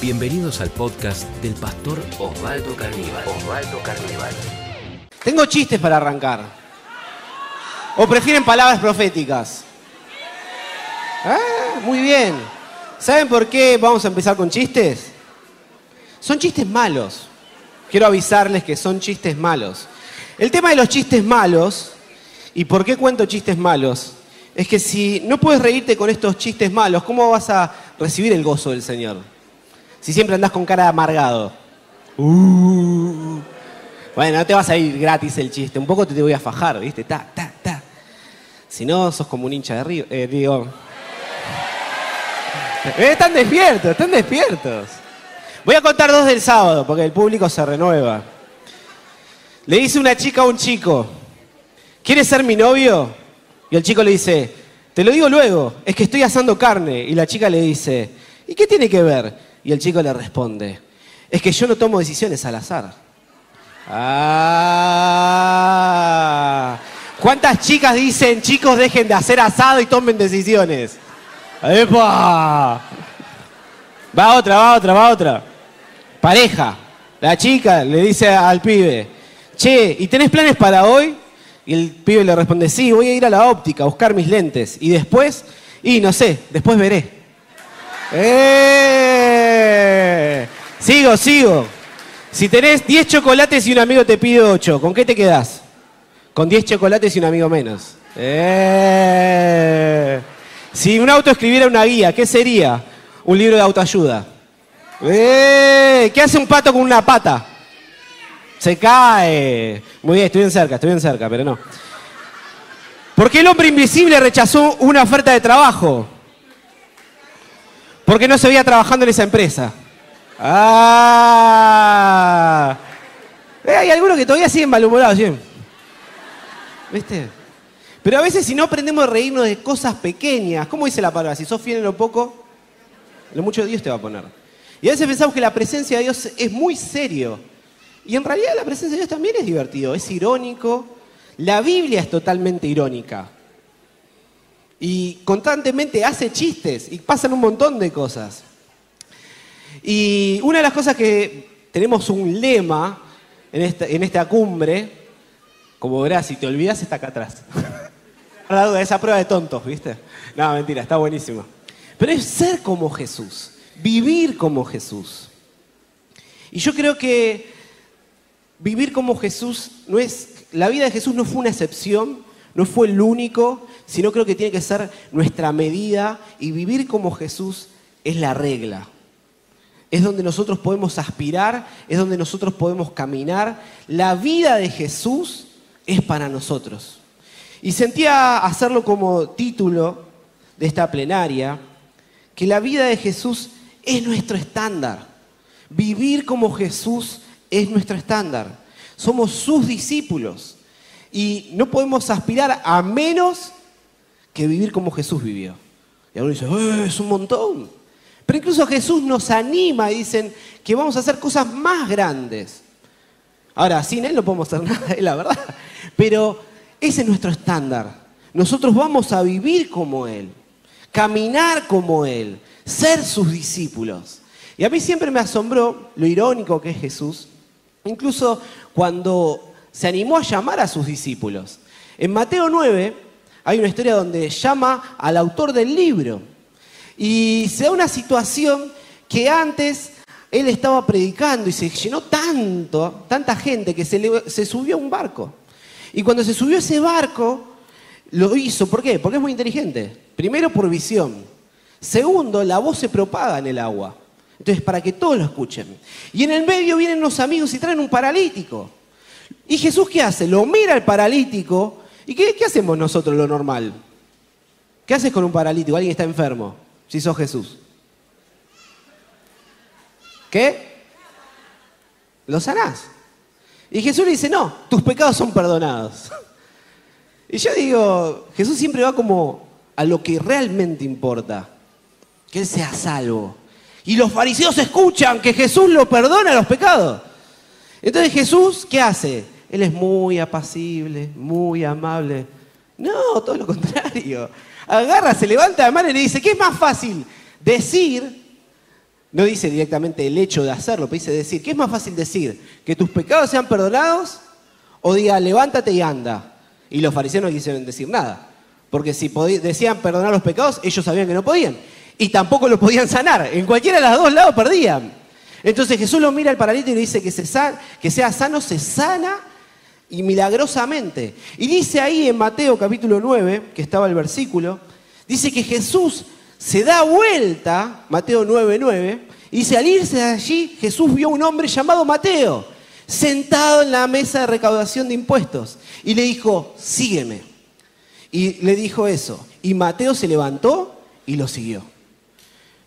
Bienvenidos al podcast del pastor Osvaldo Carníbal. Osvaldo Carníbal. Tengo chistes para arrancar. ¿O prefieren palabras proféticas? Ah, muy bien. ¿Saben por qué vamos a empezar con chistes? Son chistes malos. Quiero avisarles que son chistes malos. El tema de los chistes malos, y por qué cuento chistes malos, es que si no puedes reírte con estos chistes malos, ¿cómo vas a recibir el gozo del Señor? Si siempre andás con cara de amargado. Uh. Bueno, no te vas a ir gratis el chiste. Un poco te, voy a fajar, ¿viste? Ta, ta, ta. Si no, sos como un hincha de río. Eh, digo. Eh, están despiertos, están despiertos. Voy a contar dos del sábado, porque el público se renueva. Le dice una chica a un chico, ¿quieres ser mi novio? Y el chico le dice, te lo digo luego, es que estoy asando carne. Y la chica le dice, ¿y qué tiene que ver? Y el chico le responde, es que yo no tomo decisiones al azar. Ah. ¿Cuántas chicas dicen, chicos, dejen de hacer asado y tomen decisiones? ¡Epa! Va otra, va otra, va otra. Pareja. La chica le dice al pibe, che, ¿y tenés planes para hoy? Y el pibe le responde, sí, voy a ir a la óptica a buscar mis lentes. Y después, y no sé, después veré. ¡Eh! Sigo, sigo. Si tenés 10 chocolates y un amigo te pide 8, ¿con qué te quedás? Con 10 chocolates y un amigo menos. ¡Eh! Si un auto escribiera una guía, ¿qué sería? Un libro de autoayuda. ¡Eh! ¿Qué hace un pato con una pata? Se cae. Muy bien, estoy bien cerca, estoy bien cerca, pero no. ¿Por qué el hombre invisible rechazó una oferta de trabajo? Porque no se veía trabajando en esa empresa. Ah. Eh, hay algunos que todavía siguen malhumorados, ¿sí? ¿Viste? Pero a veces si no aprendemos a reírnos de cosas pequeñas, ¿cómo dice la palabra? Si sos fiel en lo poco, lo mucho de Dios te va a poner. Y a veces pensamos que la presencia de Dios es muy serio. Y en realidad la presencia de Dios también es divertido, es irónico. La Biblia es totalmente irónica y constantemente hace chistes y pasan un montón de cosas. Y una de las cosas que tenemos un lema en esta, cumbre, como verás, si te olvidas está acá atrás. La duda, esa prueba de tontos, ¿viste? No, mentira, está buenísima. Pero es ser como Jesús, vivir como Jesús. Y yo creo que vivir como Jesús no es, la vida de Jesús no fue una excepción, no fue el único, sino creo que tiene que ser nuestra medida y vivir como Jesús es la regla. Es donde nosotros podemos aspirar, es donde nosotros podemos caminar. La vida de Jesús es para nosotros. Y sentía hacerlo como título de esta plenaria, que la vida de Jesús es nuestro estándar. Vivir como Jesús es nuestro estándar. Somos sus discípulos. Y no podemos aspirar a menos que vivir como Jesús vivió. Y algunos dicen, eh, es un montón. Pero incluso Jesús nos anima y dicen que vamos a hacer cosas más grandes. Ahora, sin Él no podemos hacer nada, es la verdad. Pero ese es nuestro estándar. Nosotros vamos a vivir como Él, caminar como Él, ser sus discípulos. Y a mí siempre me asombró lo irónico que es Jesús, incluso cuando se animó a llamar a sus discípulos. En Mateo 9, hay una historia donde llama al autor del libro. Y se da una situación que antes él estaba predicando y se llenó tanto, tanta gente que se, se subió a un barco. Y cuando se subió a ese barco, lo hizo. ¿Por qué? Porque es muy inteligente. Primero por visión. Segundo, la voz se propaga en el agua. Entonces, para que todos lo escuchen. Y en el medio vienen los amigos y traen un paralítico. ¿Y Jesús qué hace? Lo mira al paralítico ¿Y qué, hacemos nosotros lo normal? ¿Qué haces con un paralítico, alguien está enfermo, si sos Jesús? ¿Qué? Lo sanás. Y Jesús le dice, no, tus pecados son perdonados. Y yo digo, Jesús siempre va como a lo que realmente importa, que Él sea salvo. Y los fariseos escuchan que Jesús lo perdona los pecados. Entonces Jesús, ¿qué hace? Él es muy apacible, muy amable. No, todo lo contrario. Agarra, se levanta la mano y le dice, ¿qué es más fácil? Decir, No dice directamente el hecho de hacerlo, pero dice decir, ¿qué es más fácil decir? ¿Que tus pecados sean perdonados? O diga, levántate y anda. Y los fariseos no quisieron decir nada. Porque si decían perdonar los pecados, ellos sabían que no podían. Y tampoco lo podían sanar. En cualquiera de los dos lados perdían. Entonces Jesús lo mira al paralítico y le dice que, que sea sano, se sana y milagrosamente. Y dice ahí en Mateo capítulo 9, que estaba el versículo, dice que Jesús se da vuelta, Mateo 9, 9, y dice, al irse de allí, Jesús vio a un hombre llamado Mateo, sentado en la mesa de recaudación de impuestos, y le dijo, sígueme. Y le dijo eso, y Mateo se levantó y lo siguió.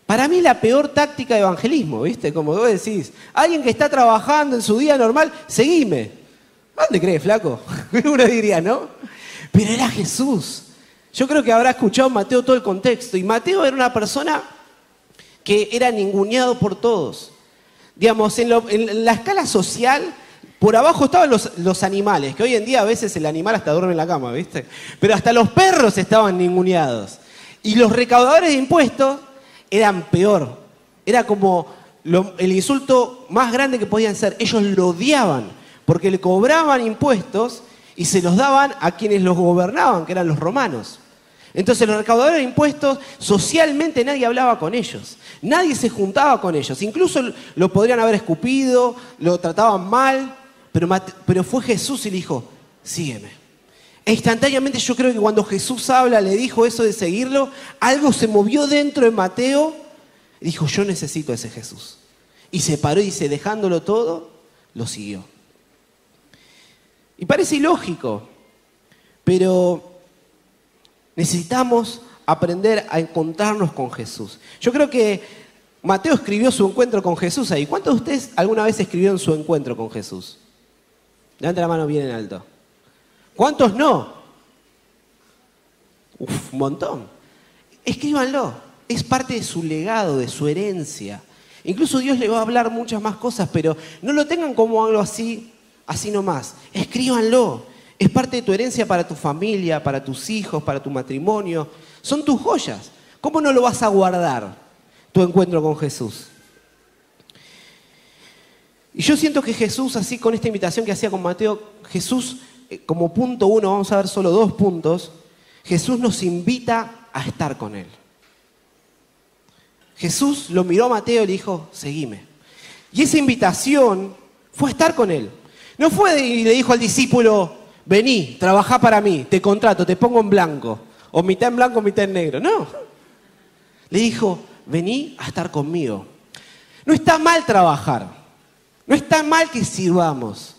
Para mí la peor táctica de evangelismo, ¿viste? Como vos decís, alguien que está trabajando en su día normal, seguime. ¿Dónde crees, flaco? Uno diría, ¿no? Pero era Jesús. Yo creo que habrá escuchado Mateo todo el contexto. Y Mateo era una persona que era ninguneado por todos. Digamos, en, la escala social, por abajo estaban los, los, animales, que hoy en día a veces el animal hasta duerme en la cama, ¿viste? Pero hasta los perros estaban ninguneados. Y los recaudadores de impuestos eran peor. Era como el insulto más grande que podían ser. Ellos lo odiaban porque le cobraban impuestos y se los daban a quienes los gobernaban, que eran los romanos. Entonces los recaudadores de impuestos, socialmente nadie hablaba con ellos, nadie se juntaba con ellos, incluso lo podrían haber escupido, lo trataban mal, pero, pero fue Jesús y le dijo, sígueme. E instantáneamente yo creo que cuando Jesús habla, le dijo eso de seguirlo, algo se movió dentro de Mateo y dijo, yo necesito a ese Jesús. Y se paró y dice, dejándolo todo, lo siguió. Y parece ilógico, pero Necesitamos aprender a encontrarnos con Jesús. Yo creo que Mateo escribió su encuentro con Jesús ahí. ¿Cuántos de ustedes alguna vez escribieron su encuentro con Jesús? Levante la mano bien en alto. ¿Cuántos no? Uf, un montón. Escríbanlo. Es parte de su legado, de su herencia. Incluso Dios le va a hablar muchas más cosas, pero no lo tengan como algo así, así nomás. Escríbanlo. Es parte de tu herencia para tu familia, para tus hijos, para tu matrimonio. Son tus joyas. ¿Cómo no lo vas a guardar tu encuentro con Jesús? Y yo siento que Jesús, así con esta invitación que hacía con Mateo, Jesús, eh, como punto uno, vamos a ver solo dos puntos, Jesús nos invita a estar con Él. Jesús lo miró a Mateo y le dijo, seguime. Y esa invitación fue a estar con Él. No fue y le dijo al discípulo, vení, trabajá para mí, te contrato, te pongo en blanco, o mitad en blanco, mitad en negro. No. Le dijo, vení a estar conmigo. No está mal trabajar, no está mal que sirvamos,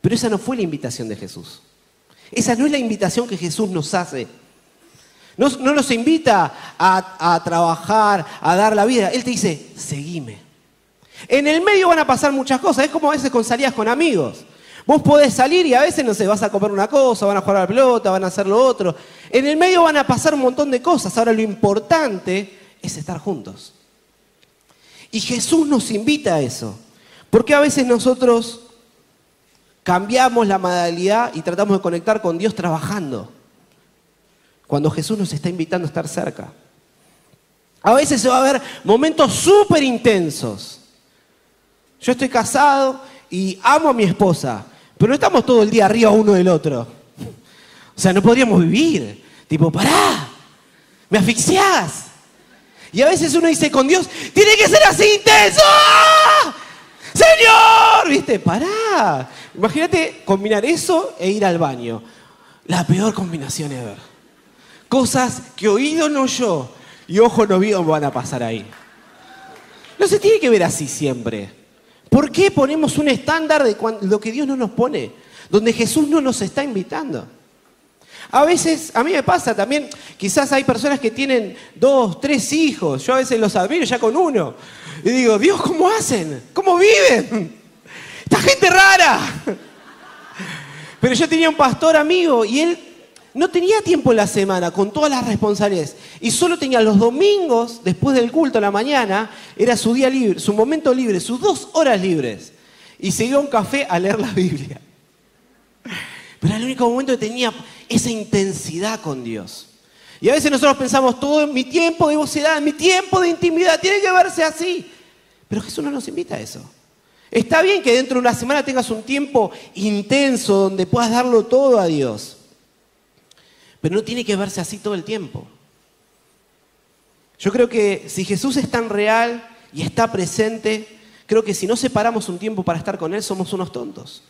pero esa no fue la invitación de Jesús. Esa no es la invitación que Jesús nos hace. No, nos invita a, a trabajar, a dar la vida. Él te dice, seguime. En el medio van a pasar muchas cosas. Es como a veces con salidas con amigos. Vos podés salir y a veces, no sé, vas a comer una cosa, van a jugar a la pelota, van a hacer lo otro. En el medio van a pasar un montón de cosas. Ahora lo importante es estar juntos. Y Jesús nos invita a eso. Porque a veces nosotros cambiamos la modalidad y tratamos de conectar con Dios trabajando. Cuando Jesús nos está invitando a estar cerca. A veces se va a ver momentos súper intensos. Yo estoy casado y amo a mi esposa, pero no estamos todo el día arriba uno del otro. O sea, no podríamos vivir. Tipo, pará, me asfixiás. Y a veces uno dice con Dios, tiene que ser así intenso. Señor, viste, pará. Imagínate combinar eso e ir al baño. La peor combinación ever. Cosas que oído no yo y ojo no vio van a pasar ahí. No se tiene que ver así siempre. ¿Por qué ponemos un estándar de lo que Dios no nos pone? Donde Jesús no nos está invitando. A veces, a mí me pasa también, quizás hay personas que tienen dos, tres hijos, yo a veces los admiro ya con uno, y digo, Dios, ¿cómo hacen? ¿Cómo viven? Esta gente rara. Pero yo tenía un pastor amigo y él no tenía tiempo en la semana con todas las responsabilidades y solo tenía los domingos, después del culto a la mañana, era su día libre, su momento libre, sus dos horas libres. Y se iba a un café a leer la Biblia. Pero era el único momento que tenía esa intensidad con Dios. Y a veces nosotros pensamos, todo mi tiempo de vocedad, mi tiempo de intimidad, tiene que verse así. Pero Jesús no nos invita a eso. Está bien que dentro de una semana tengas un tiempo intenso donde puedas darlo todo a Dios. Pero no tiene que verse así todo el tiempo. Yo creo que si Jesús es tan real y está presente, creo que si no separamos un tiempo para estar con Él, somos unos tontos.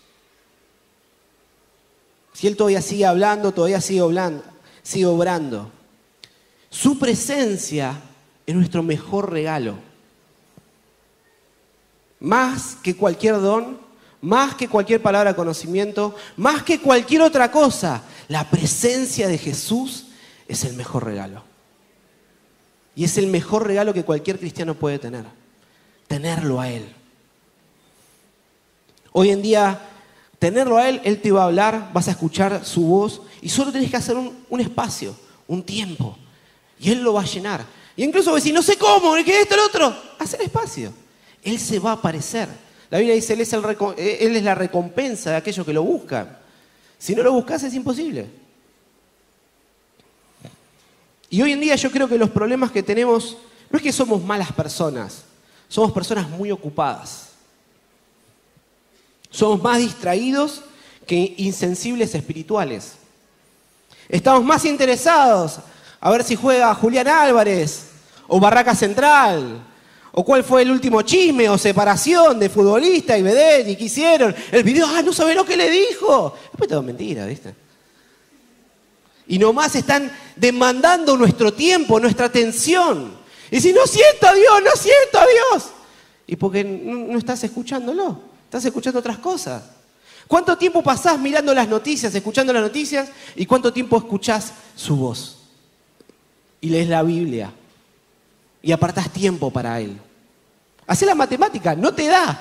Si Él todavía sigue hablando, todavía sigue sigue obrando. Su presencia es nuestro mejor regalo. Más que cualquier don, más que cualquier palabra de conocimiento, más que cualquier otra cosa, la presencia de Jesús es el mejor regalo. Y es el mejor regalo que cualquier cristiano puede tener, tenerlo a Él. Hoy en día, tenerlo a Él, Él te va a hablar, vas a escuchar su voz y solo tienes que hacer un, espacio, un tiempo. Y Él lo va a llenar. Y incluso decir, no sé cómo, que esto, el otro, hacer espacio. Él se va a aparecer. La Biblia dice, él es, eh, él es la recompensa de aquellos que lo buscan. Si no lo buscas es imposible. Y hoy en día yo creo que los problemas que tenemos no es que somos malas personas, somos personas muy ocupadas. Somos más distraídos que insensibles espirituales. Estamos más interesados a ver si juega Julián Álvarez o Barraca Central o cuál fue el último chisme o separación de futbolista y vedette y qué hicieron. El video, ah, no sabe lo que le dijo. Después todo mentira, ¿viste? Y nomás están demandando nuestro tiempo, nuestra atención. Y si no siento a Dios, no siento a Dios. Y porque no, estás escuchándolo, estás escuchando otras cosas. ¿Cuánto tiempo pasás mirando las noticias, escuchando las noticias? ¿Y cuánto tiempo escuchás su voz? Y lees la Biblia. Y apartás tiempo para Él. Hacé la matemática, no te da.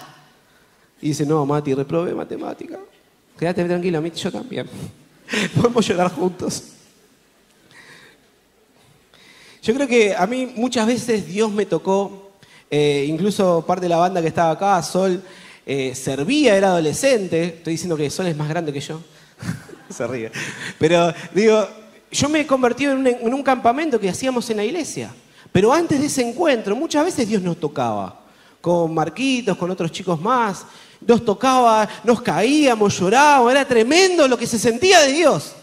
Y dice, no, Mati, reprobé matemática. Quédate tranquilo, yo también. Podemos llorar juntos. Yo creo que a mí muchas veces Dios me tocó, eh, incluso parte de la banda que estaba acá, Sol, eh, servía, era adolescente. Estoy diciendo que Sol es más grande que yo. Se ríe. Pero digo, yo me he convertido un, en un campamento que hacíamos en la iglesia. Pero antes de ese encuentro, muchas veces Dios nos tocaba. Con Marquitos, con otros chicos más. Nos tocaba, nos caíamos, llorábamos. Era tremendo lo que se sentía de Dios.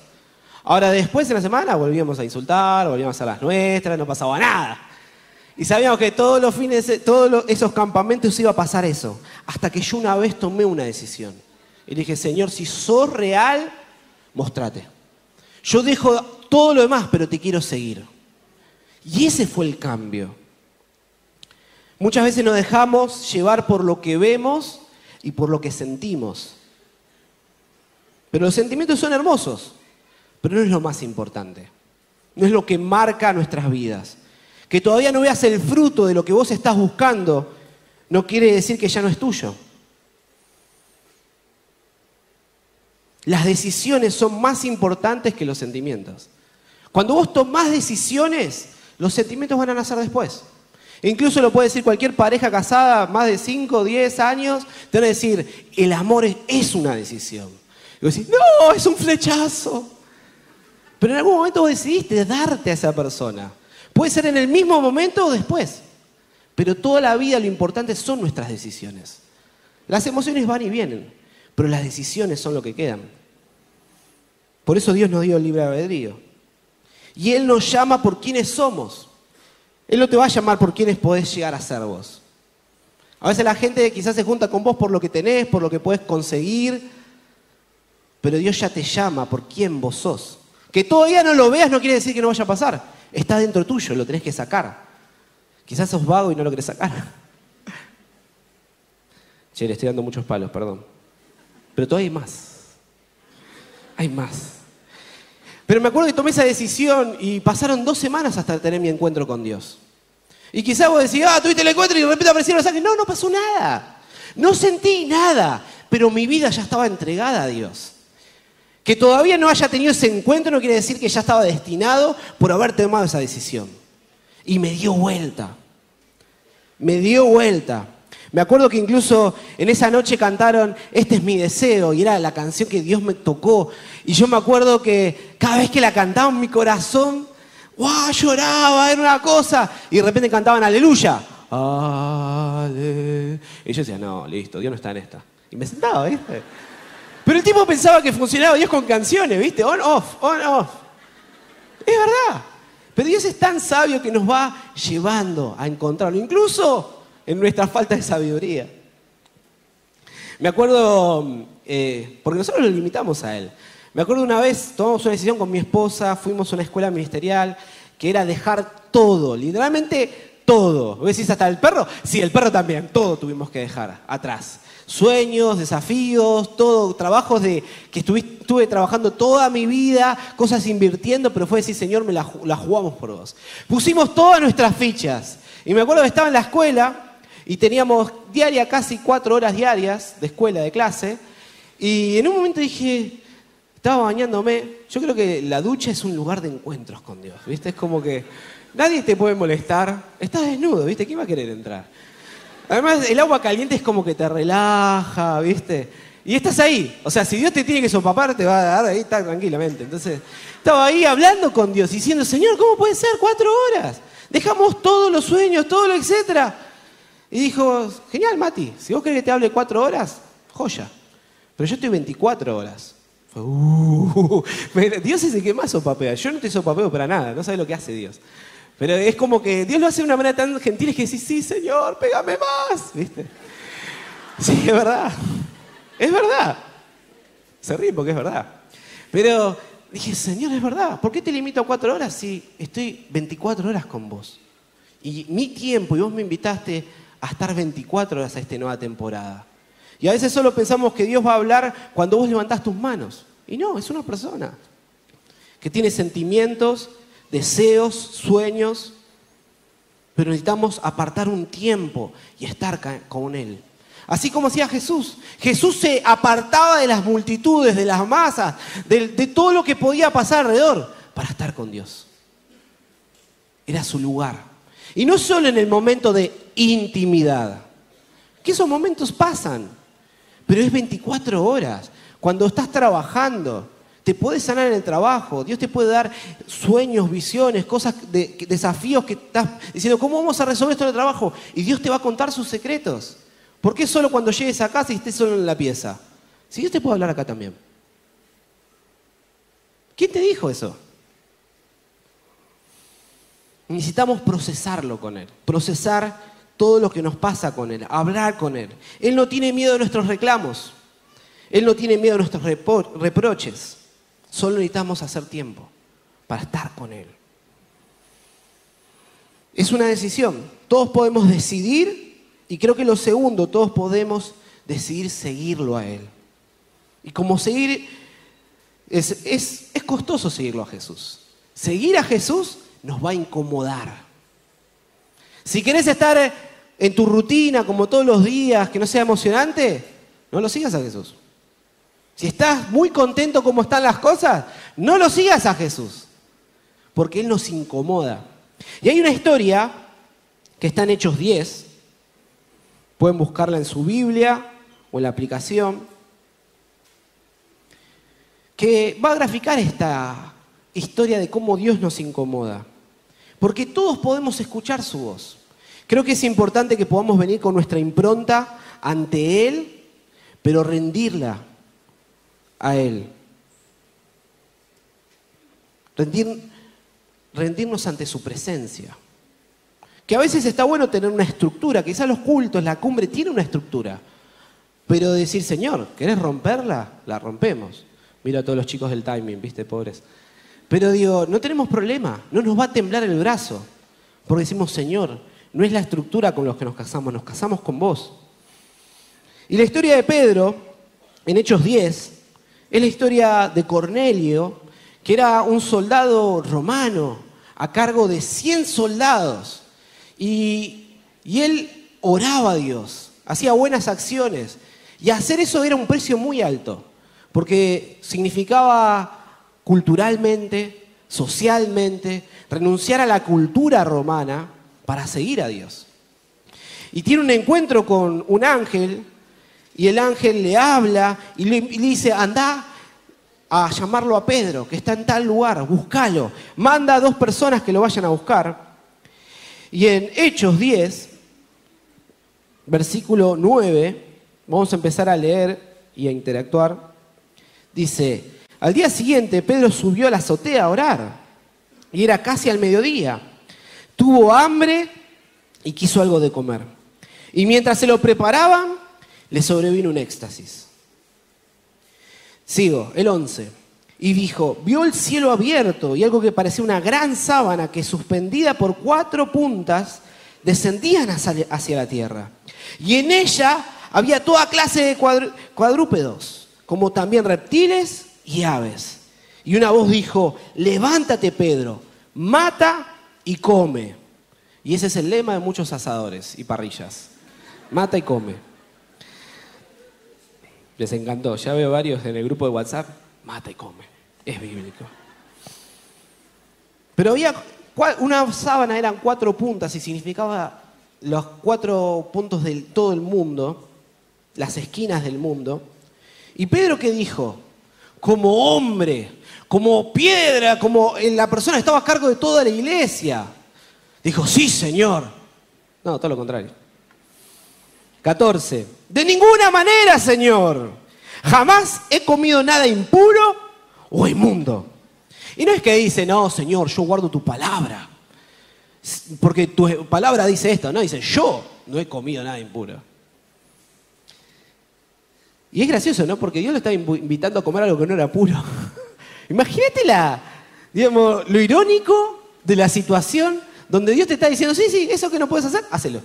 Ahora después en la semana volvíamos a insultar, volvíamos a las nuestras, no pasaba nada. Y sabíamos que todos los fines, todos esos campamentos iba a pasar eso. Hasta que yo una vez tomé una decisión. Y dije, Señor, si sos real, mostrate. Yo dejo todo lo demás, pero te quiero seguir. Y ese fue el cambio. Muchas veces nos dejamos llevar por lo que vemos y por lo que sentimos. Pero los sentimientos son hermosos pero no es lo más importante. No es lo que marca nuestras vidas. Que todavía no veas el fruto de lo que vos estás buscando no quiere decir que ya no es tuyo. Las decisiones son más importantes que los sentimientos. Cuando vos tomás decisiones, los sentimientos van a nacer después. Incluso lo puede decir cualquier pareja casada, más de 5 o 10 años, te van a decir, el amor es una decisión. Y vos decís, no, es un flechazo. Pero en algún momento vos decidiste darte a esa persona. Puede ser en el mismo momento o después. Pero toda la vida lo importante son nuestras decisiones. Las emociones van y vienen, pero las decisiones son lo que quedan. Por eso Dios nos dio el libre albedrío. Y Él nos llama por quienes somos. Él no te va a llamar por quienes podés llegar a ser vos. A veces la gente quizás se junta con vos por lo que tenés, por lo que podés conseguir, pero Dios ya te llama por quién vos sos. Que todavía no lo veas no quiere decir que no vaya a pasar. Está dentro tuyo, lo tenés que sacar. Quizás sos vago y no lo querés sacar. Che, le estoy dando muchos palos, perdón. Pero todavía hay más. Hay más. Pero me acuerdo que tomé esa decisión y pasaron dos semanas hasta tener mi encuentro con Dios. Y quizás vos decís, ah, tuviste el encuentro y de repente aparecieron los ángeles. No, no pasó nada. No sentí nada. Pero mi vida ya estaba entregada a Dios. Que todavía no haya tenido ese encuentro no quiere decir que ya estaba destinado por haber tomado esa decisión. Y me dio vuelta. Me dio vuelta. Me acuerdo que incluso en esa noche cantaron Este es mi deseo y era la canción que Dios me tocó. Y yo me acuerdo que cada vez que la cantaban mi corazón, ¡guau! lloraba, era una cosa. Y de repente cantaban Aleluya. Aleluya. Y yo decía, no, listo, Dios no está en esta. Y me sentaba, ¿viste? Pero el tipo pensaba que funcionaba Dios con canciones, ¿viste? On, off, on, off. Es verdad. Pero Dios es tan sabio que nos va llevando a encontrarlo, incluso en nuestra falta de sabiduría. Me acuerdo, eh, porque nosotros lo limitamos a Él. Me acuerdo una vez, tomamos una decisión con mi esposa, fuimos a una escuela ministerial, que era dejar todo, literalmente todo. ¿Vos decís hasta el perro? Sí, el perro también, todo tuvimos que dejar atrás. Sueños, desafíos, todo, trabajos de que estuve, trabajando toda mi vida, cosas invirtiendo, pero fue decir, Señor, me la, jugamos por vos. Pusimos todas nuestras fichas. Y me acuerdo que estaba en la escuela y teníamos diaria casi cuatro horas diarias de escuela, de clase. Y en un momento dije, estaba bañándome. Yo creo que la ducha es un lugar de encuentros con Dios, ¿viste? Es como que nadie te puede molestar. Estás desnudo, ¿viste? ¿Quién va a querer entrar? Además, el agua caliente es como que te relaja, ¿viste? Y estás ahí. O sea, si Dios te tiene que sopapar, te va a dar ahí está, tranquilamente. Entonces, estaba ahí hablando con Dios, diciendo, Señor, ¿cómo puede ser cuatro horas? Dejamos todos los sueños, todo lo etcétera. Y dijo, genial, Mati, si vos querés que te hable cuatro horas, joya. Pero yo estoy 24 horas. Uh, Dios es el que más sopapea. Yo no te sopapeo para nada, no sabes lo que hace Dios. Pero es como que Dios lo hace de una manera tan gentil que decís, sí, Señor, pégame más. ¿Viste? Sí, es verdad. Es verdad. Se ríe porque es verdad. Pero dije, Señor, es verdad. ¿Por qué te limito a cuatro horas si estoy 24 horas con vos? Y mi tiempo, y vos me invitaste a estar 24 horas a esta nueva temporada. Y a veces solo pensamos que Dios va a hablar cuando vos levantás tus manos. Y no, es una persona que tiene sentimientos, deseos, sueños, pero necesitamos apartar un tiempo y estar con Él. Así como hacía Jesús. Jesús se apartaba de las multitudes, de las masas, de, de todo lo que podía pasar alrededor para estar con Dios. Era su lugar. Y no solo en el momento de intimidad, que esos momentos pasan pero es 24 horas. Cuando estás trabajando, te puedes sanar en el trabajo, Dios te puede dar sueños, visiones, cosas, de, desafíos que estás diciendo, ¿cómo vamos a resolver esto en el trabajo? Y Dios te va a contar sus secretos. ¿Por qué solo cuando llegues a casa y estés solo en la pieza? Si Dios te puede hablar acá también. ¿Quién te dijo eso? Necesitamos procesarlo con Él, procesar todo lo que nos pasa con Él, hablar con Él. Él no tiene miedo de nuestros reclamos, Él no tiene miedo de nuestros reproches. Solo necesitamos hacer tiempo para estar con Él. Es una decisión. Todos podemos decidir y creo que lo segundo, todos podemos decidir seguirlo a Él. Y como seguir, es, es, es costoso seguirlo a Jesús. Seguir a Jesús nos va a incomodar. Si querés estar en tu rutina, como todos los días, que no sea emocionante, no lo sigas a Jesús. Si estás muy contento como están las cosas, no lo sigas a Jesús, porque Él nos incomoda. Y hay una historia que está en Hechos 10, pueden buscarla en su Biblia o en la aplicación, que va a graficar esta historia de cómo Dios nos incomoda. Porque todos podemos escuchar su voz. Creo que es importante que podamos venir con nuestra impronta ante Él, pero rendirla a Él. rendirnos ante su presencia. Que a veces está bueno tener una estructura, quizás los cultos, la cumbre tiene una estructura, pero decir, Señor, ¿querés romperla? La rompemos. Mira a todos los chicos del timing, viste, pobres. Pero digo, no tenemos problema, no nos va a temblar el brazo, porque decimos, Señor, no es la estructura con los que nos casamos, nos casamos con vos. Y la historia de Pedro, en Hechos 10, es la historia de Cornelio, que era un soldado romano a cargo de 100 soldados. Y, y él oraba a Dios, hacía buenas acciones. Y hacer eso era un precio muy alto, porque significaba culturalmente, socialmente, renunciar a la cultura romana para seguir a Dios. Y tiene un encuentro con un ángel y el ángel le habla y le, dice, anda a llamarlo a Pedro, que está en tal lugar, búscalo. Manda a dos personas que lo vayan a buscar. Y en Hechos 10, versículo 9, vamos a empezar a leer y a interactuar. Dice, al día siguiente Pedro subió a la azotea a orar y era casi al mediodía. Tuvo hambre y quiso algo de comer. Y mientras se lo preparaban, le sobrevino un éxtasis. Sigo, el 11. Y dijo, vio el cielo abierto y algo que parecía una gran sábana que suspendida por cuatro puntas descendían hacia la tierra. Y en ella había toda clase de cuadrúpedos, como también reptiles y aves. Y una voz dijo, levántate Pedro, mata y come. Y ese es el lema de muchos asadores y parrillas. Mata y come. Les encantó. Ya veo varios en el grupo de WhatsApp. Mata y come. Es bíblico. Pero había una sábana, eran cuatro puntas y significaba los cuatro puntos de todo el mundo, las esquinas del mundo. Y Pedro que dijo, como hombre, como piedra, como la persona estaba a cargo de toda la iglesia. Dijo, sí, Señor. No, todo lo contrario. 14. De ninguna manera, Señor. Jamás he comido nada impuro o inmundo. Y no es que dice, no, Señor, yo guardo tu palabra. Porque tu palabra dice esto, no, dice, yo no he comido nada impuro. Y es gracioso, ¿no? Porque Dios lo estaba invitando a comer algo que no era puro. Imagínate la, digamos, lo irónico de la situación donde Dios te está diciendo, sí, sí, eso que no puedes hacer, hácelo.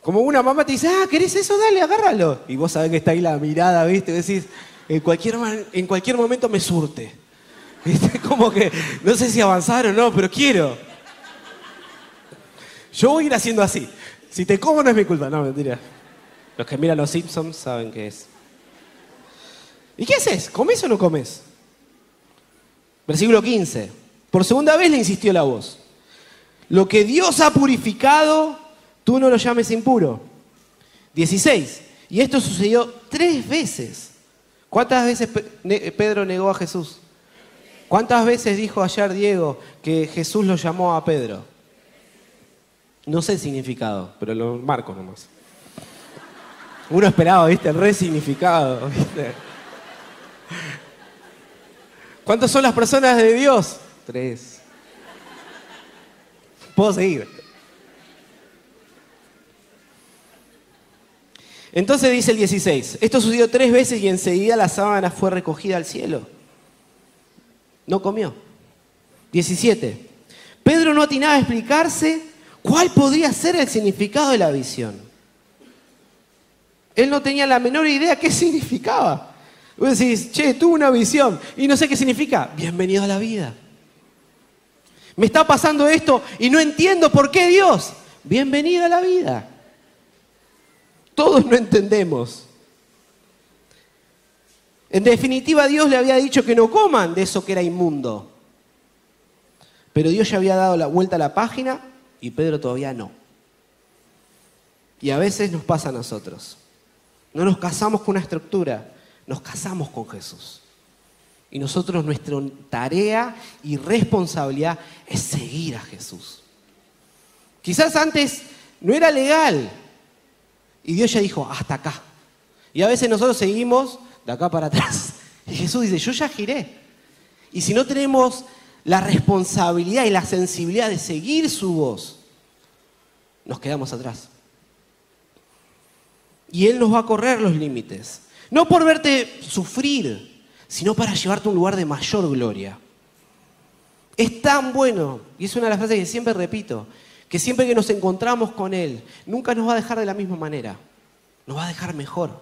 Como una mamá te dice, ah, ¿querés eso? Dale, agárralo. Y vos sabés que está ahí la mirada, ¿viste? Y decís, en cualquier, en cualquier momento me surte. ¿Viste? Como que, no sé si avanzar o no, pero quiero. Yo voy a ir haciendo así. Si te como no es mi culpa, no, mentira. Los que miran los Simpsons saben qué es. ¿Y qué haces? ¿Comes o no comes? Versículo 15. Por segunda vez le insistió la voz. Lo que Dios ha purificado, tú no lo llames impuro. 16. Y esto sucedió tres veces. ¿Cuántas veces Pedro negó a Jesús? ¿Cuántas veces dijo ayer Diego que Jesús lo llamó a Pedro? No sé el significado, pero lo marco nomás. Uno esperaba, ¿viste? El re significado, ¿viste? ¿Cuántas son las personas de Dios? Tres. Puedo seguir. Entonces dice el 16, esto sucedió tres veces y enseguida la sábana fue recogida al cielo. No comió. 17. Pedro no atinaba a explicarse cuál podría ser el significado de la visión. Él no tenía la menor idea qué significaba. Vos decís, che, tuve una visión y no sé qué significa. Bienvenido a la vida. Me está pasando esto y no entiendo por qué Dios. Bienvenido a la vida. Todos no entendemos. En definitiva, Dios le había dicho que no coman de eso que era inmundo. Pero Dios ya había dado la vuelta a la página y Pedro todavía no. Y a veces nos pasa a nosotros. No nos casamos con una estructura, nos casamos con Jesús. Y nosotros nuestra tarea y responsabilidad es seguir a Jesús. Quizás antes no era legal y Dios ya dijo, hasta acá. Y a veces nosotros seguimos de acá para atrás. Y Jesús dice, yo ya giré. Y si no tenemos la responsabilidad y la sensibilidad de seguir su voz, nos quedamos atrás. Y Él nos va a correr los límites. No por verte sufrir, sino para llevarte a un lugar de mayor gloria. Es tan bueno, y es una de las frases que siempre repito, que siempre que nos encontramos con Él, nunca nos va a dejar de la misma manera, nos va a dejar mejor,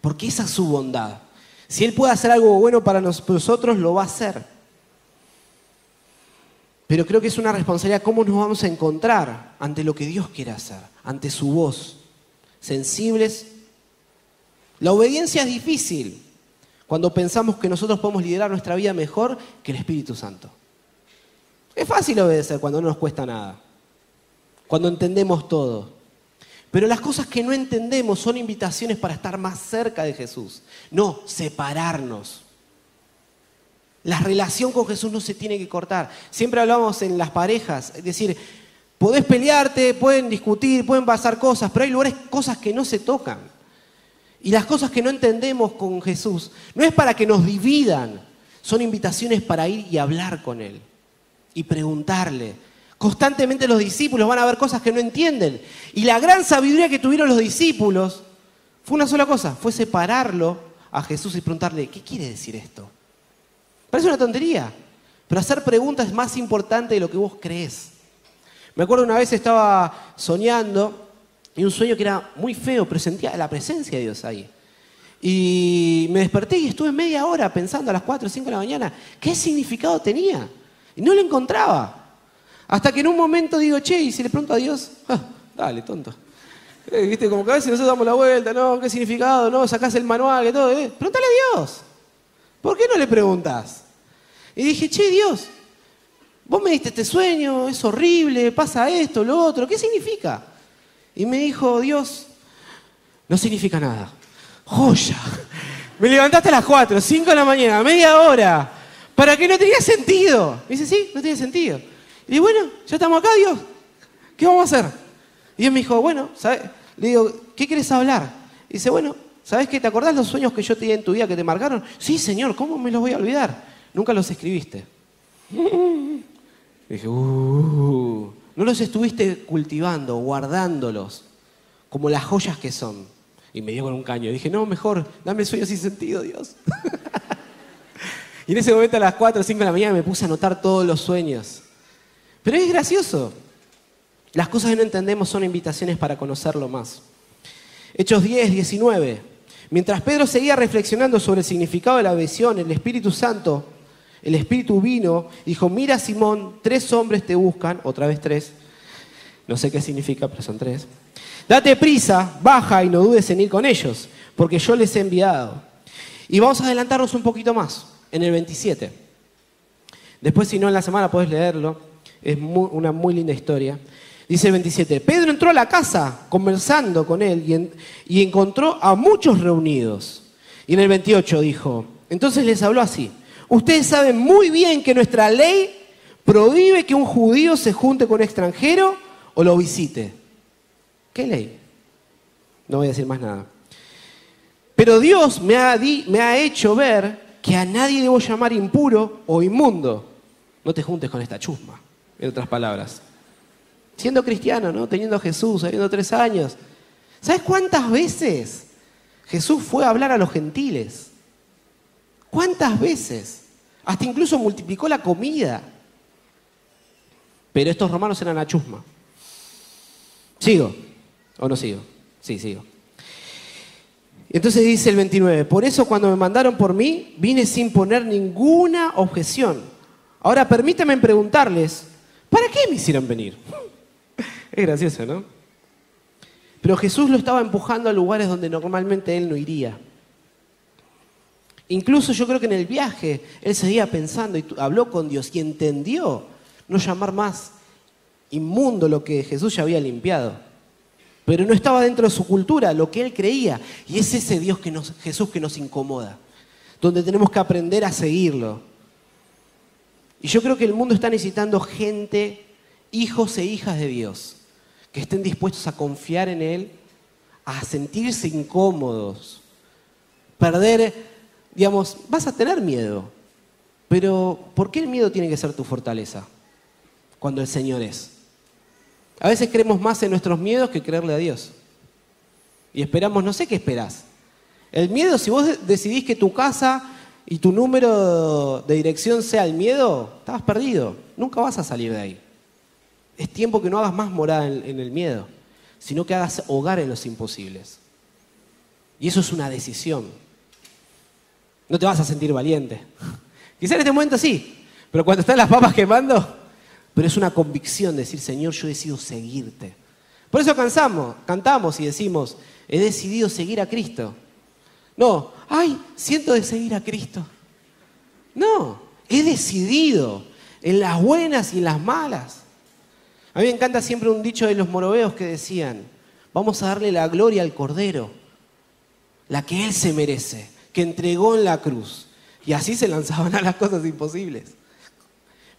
porque esa es su bondad. Si Él puede hacer algo bueno para nosotros, lo va a hacer. Pero creo que es una responsabilidad cómo nos vamos a encontrar ante lo que Dios quiere hacer, ante su voz, sensibles la obediencia es difícil cuando pensamos que nosotros podemos liderar nuestra vida mejor que el Espíritu Santo. Es fácil obedecer cuando no nos cuesta nada, cuando entendemos todo. Pero las cosas que no entendemos son invitaciones para estar más cerca de Jesús, no separarnos. La relación con Jesús no se tiene que cortar. Siempre hablamos en las parejas, es decir, Podés pelearte, pueden discutir, pueden pasar cosas, pero hay lugares, cosas que no se tocan. Y las cosas que no entendemos con Jesús no es para que nos dividan, son invitaciones para ir y hablar con Él y preguntarle. Constantemente los discípulos van a ver cosas que no entienden. Y la gran sabiduría que tuvieron los discípulos fue una sola cosa, fue separarlo a Jesús y preguntarle, ¿qué quiere decir esto? Parece una tontería, pero hacer preguntas es más importante de lo que vos crees. Me acuerdo una vez estaba soñando y un sueño que era muy feo, pero sentía la presencia de Dios ahí. Y me desperté y estuve media hora pensando a las 4 o 5 de la mañana qué significado tenía. Y no lo encontraba. Hasta que en un momento digo, che, y si le pregunto a Dios, ah, dale, tonto. Eh, Viste, como que a veces nosotros damos la vuelta, no, qué significado, no, sacás el manual, que todo. Eh. A Dios. ¿Por qué no le preguntas? Y dije, che, Dios, vos me diste este sueño, es horrible, pasa esto, lo otro, ¿qué significa? Y me dijo, Dios, no significa nada. Joya. Me levantaste a las 4, 5 de la mañana, media hora, para que no tenía sentido. Me dice, sí, no tiene sentido. Y bueno, ya estamos acá, Dios. ¿Qué vamos a hacer? Y él me dijo, bueno, ¿sabes? Le digo, ¿qué quieres hablar? Y dice, bueno, ¿sabes qué? ¿Te acordás los sueños que yo te di en tu vida que te marcaron? Sí, Señor, ¿cómo me los voy a olvidar? Nunca los escribiste. Y dije, uh, no los estuviste cultivando, guardándolos, como las joyas que son. Y me dio con un caño. Y dije, no, mejor, dame sueños sin sentido, Dios. y en ese momento a las 4 o 5 de la mañana me puse a anotar todos los sueños. Pero es gracioso. Las cosas que no entendemos son invitaciones para conocerlo más. Hechos 10, 19. Mientras Pedro seguía reflexionando sobre el significado de la visión, el Espíritu Santo, el Espíritu vino, dijo, mira Simón, tres hombres te buscan, otra vez tres, no sé qué significa, pero son tres. Date prisa, baja y no dudes en ir con ellos, porque yo les he enviado. Y vamos a adelantarnos un poquito más, en el 27. Después, si no, en la semana puedes leerlo, es una muy linda historia. Dice el 27, Pedro entró a la casa conversando con él y, y encontró a muchos reunidos. Y en el 28 dijo, entonces les habló así, ustedes saben muy bien que nuestra ley prohíbe que un judío se junte con un extranjero o lo visite. ¿Qué ley? No voy a decir más nada. Pero Dios me ha, hecho ver que a nadie debo llamar impuro o inmundo. No te juntes con esta chusma, en otras palabras. Siendo cristiano, ¿no? Teniendo a Jesús, habiendo tres años. ¿Sabes cuántas veces Jesús fue a hablar a los gentiles? ¿Cuántas veces? Hasta incluso multiplicó la comida. Pero estos romanos eran la chusma. ¿Sigo? ¿O no sigo? Sí, sigo. Entonces dice el 29, por eso cuando me mandaron por mí, vine sin poner ninguna objeción. Ahora permítanme preguntarles, ¿para qué me hicieron venir? Es gracioso, ¿no? Pero Jesús lo estaba empujando a lugares donde normalmente él no iría. Incluso yo creo que en el viaje él seguía pensando y habló con Dios y entendió no llamar más inmundo lo que Jesús ya había limpiado. Pero no estaba dentro de su cultura, lo que él creía. Y es ese Dios que Jesús que nos incomoda, donde tenemos que aprender a seguirlo. Y yo creo que el mundo está necesitando gente, hijos e hijas de Dios, que estén dispuestos a confiar en Él, a sentirse incómodos, perder, digamos, vas a tener miedo, pero ¿por qué el miedo tiene que ser tu fortaleza cuando el Señor es? A veces creemos más en nuestros miedos que creerle a Dios. Y esperamos, no sé qué esperás. El miedo, si vos de- decidís que tu casa y tu número de dirección sea el miedo, estabas perdido. Nunca vas a salir de ahí. Es tiempo que no hagas más morada en, en el miedo, sino que hagas hogar en los imposibles. Y eso es una decisión. No te vas a sentir valiente. Quizá en este momento sí, pero cuando están las papas quemando, pero es una convicción decir, Señor, yo decido seguirte. Por eso cansamos, cantamos y decimos, he decidido seguir a Cristo. No, ay, siento de seguir a Cristo. No, he decidido en las buenas y en las malas. A mí me encanta siempre un dicho de los moroveos que decían, vamos a darle la gloria al Cordero, la que Él se merece, que entregó en la cruz. Y así se lanzaban a las cosas imposibles.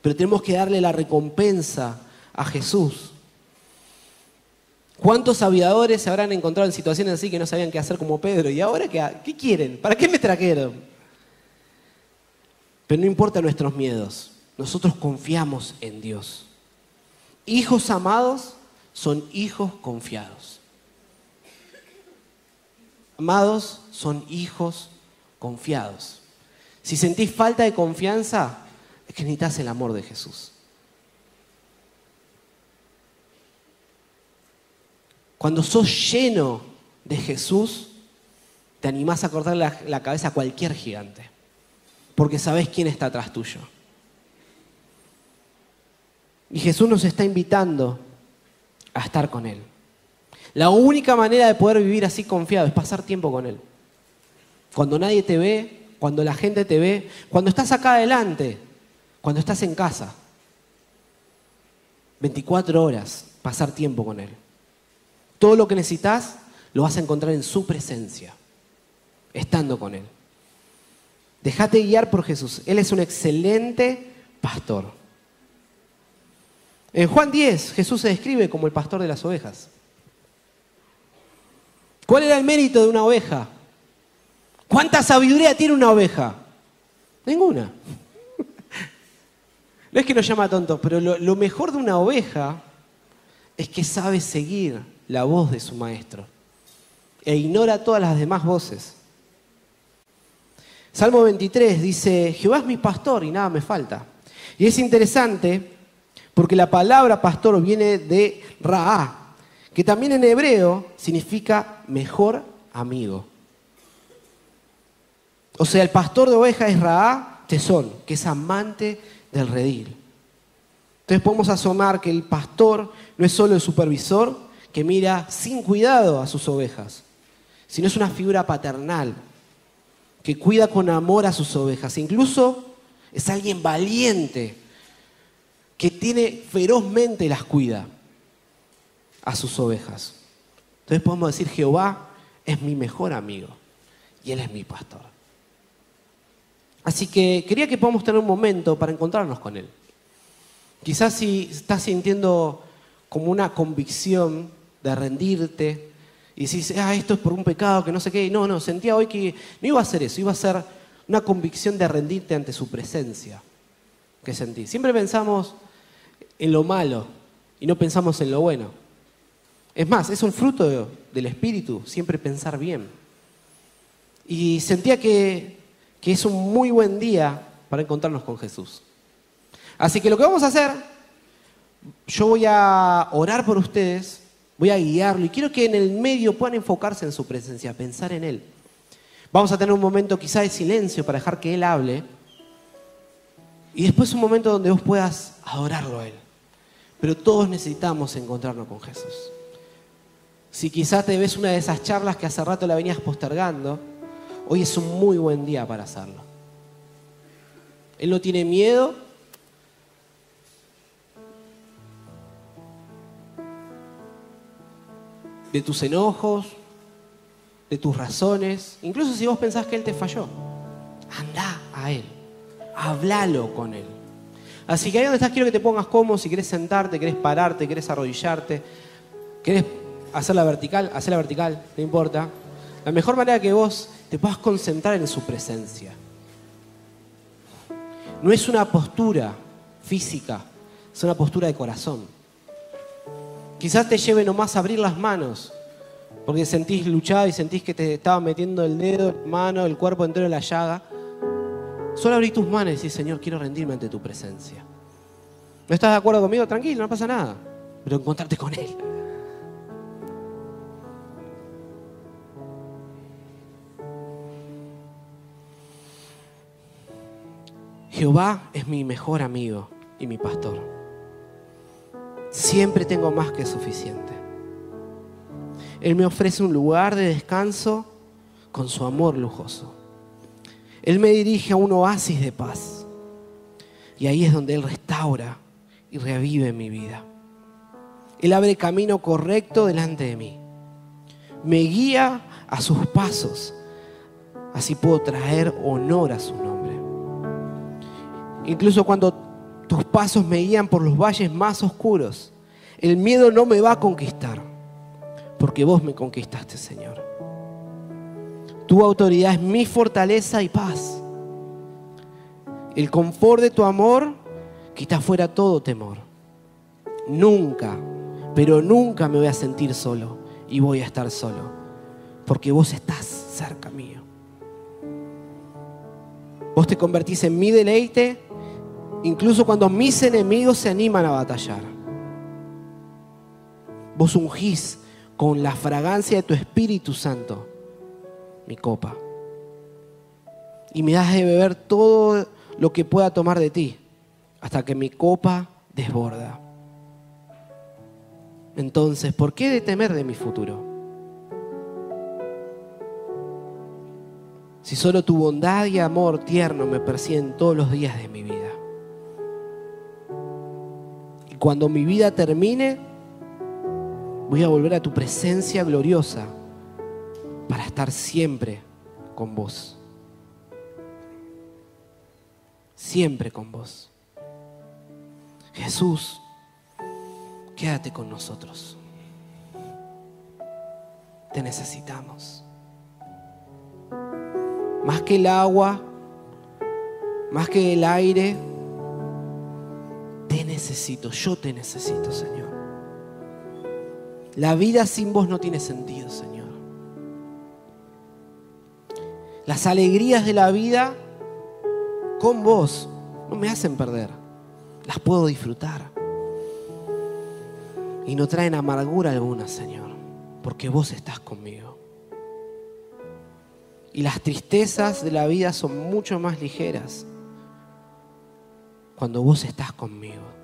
Pero tenemos que darle la recompensa a Jesús. ¿Cuántos aviadores se habrán encontrado en situaciones así que no sabían qué hacer como Pedro? ¿Y ahora qué, qué quieren? ¿Para qué me trajeron? Pero no importa nuestros miedos, nosotros confiamos en Dios. Hijos amados son hijos confiados. Amados son hijos confiados. Si sentís falta de confianza, es que necesitas el amor de Jesús. Cuando sos lleno de Jesús, te animás a cortar la, la cabeza a cualquier gigante, porque sabés quién está atrás tuyo. Y Jesús nos está invitando a estar con Él. La única manera de poder vivir así confiado es pasar tiempo con Él. Cuando nadie te ve, cuando la gente te ve, cuando estás acá adelante, cuando estás en casa. 24 horas, pasar tiempo con Él. Todo lo que necesitas lo vas a encontrar en su presencia, estando con Él. Déjate guiar por Jesús. Él es un excelente pastor. En Juan 10, Jesús se describe como el pastor de las ovejas. ¿Cuál era el mérito de una oveja? ¿Cuánta sabiduría tiene una oveja? Ninguna. No es que nos llama tontos, pero lo, lo, mejor de una oveja es que sabe seguir la voz de su maestro e ignora todas las demás voces. Salmo 23 dice, Jehová es mi pastor y nada me falta. Y es interesante porque la palabra pastor viene de Raá, que también en hebreo significa mejor amigo. O sea, el pastor de ovejas es Raá Tesón, que es amante del redil. Entonces podemos asomar que el pastor no es solo el supervisor que mira sin cuidado a sus ovejas, sino es una figura paternal que cuida con amor a sus ovejas. Incluso es alguien valiente que tiene ferozmente las cuida a sus ovejas. Entonces podemos decir, Jehová es mi mejor amigo y Él es mi pastor. Así que quería que podamos tener un momento para encontrarnos con Él. Quizás si estás sintiendo como una convicción de rendirte y dices, ah, esto es por un pecado, que no sé qué. No, no, sentía hoy que no iba a ser eso, iba a ser una convicción de rendirte ante su presencia que sentí. Siempre pensamos en lo malo y no pensamos en lo bueno. Es más, es un fruto del Espíritu, siempre pensar bien. Y sentía que, que es un muy buen día para encontrarnos con Jesús. Así que lo que vamos a hacer, yo voy a orar por ustedes, voy a guiarlo y quiero que en el medio puedan enfocarse en su presencia, pensar en Él. Vamos a tener un momento quizá de silencio para dejar que Él hable y después un momento donde vos puedas adorarlo a Él. Pero todos necesitamos encontrarnos con Jesús. Si quizás te ves una de esas charlas que hace rato la venías postergando, hoy es un muy buen día para hacerlo. Él no tiene miedo. de tus enojos, de tus razones, incluso si vos pensás que Él te falló, anda a Él, hablalo con Él. Así que ahí donde estás quiero que te pongas cómodo, si querés sentarte, querés pararte, querés arrodillarte, querés hacerla vertical, hacerla vertical, no importa. La mejor manera que vos te puedas concentrar en su presencia. No es una postura física, es una postura de corazón. Quizás te lleve nomás a abrir las manos, porque sentís luchado y sentís que te estaba metiendo el dedo, la mano, el cuerpo entero en la llaga. Solo abrí tus manos y decís, Señor, quiero rendirme ante tu presencia. ¿No estás de acuerdo conmigo? Tranquilo, no pasa nada. Pero encontrarte con Él. Jehová es mi mejor amigo y mi pastor. Siempre tengo más que suficiente. Él me ofrece un lugar de descanso con su amor lujoso. Él me dirige a un oasis de paz. Y ahí es donde Él restaura y revive mi vida. Él abre camino correcto delante de mí. Me guía a sus pasos. Así puedo traer honor a su nombre. Incluso cuando tus pasos me guían por los valles más oscuros, el miedo no me va a conquistar, porque vos me conquistaste, Señor. Tu autoridad es mi fortaleza y paz. El confort de tu amor quita fuera todo temor. Nunca, pero nunca me voy a sentir solo y voy a estar solo, porque vos estás cerca mío. Vos te convertís en mi deleite, incluso cuando mis enemigos se animan a batallar. Vos ungís con la fragancia de tu Espíritu Santo mi copa. Y me das de beber todo lo que pueda tomar de ti, hasta que mi copa desborda. Entonces, ¿por qué de temer de mi futuro? Si solo tu bondad y amor tierno me persiguen todos los días de mi vida. Cuando mi vida termine, voy a volver a tu presencia gloriosa para estar siempre con vos. Siempre con vos. Jesús, quédate con nosotros. Te necesitamos. Más que el agua, más que el aire, necesito, yo te necesito, Señor. La vida sin vos no tiene sentido, Señor. Las alegrías de la vida con vos no me hacen perder. Las puedo disfrutar. Y no traen amargura alguna, Señor, porque vos estás conmigo. Y las tristezas de la vida son mucho más ligeras cuando vos estás conmigo.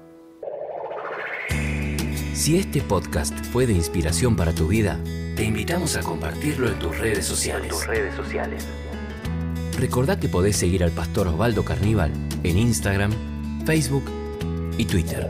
Si este podcast fue de inspiración para tu vida, te invitamos a compartirlo en tus redes sociales. tus redes sociales. Recordá que podés seguir al pastor Osvaldo Carníbal en Instagram, Facebook y Twitter.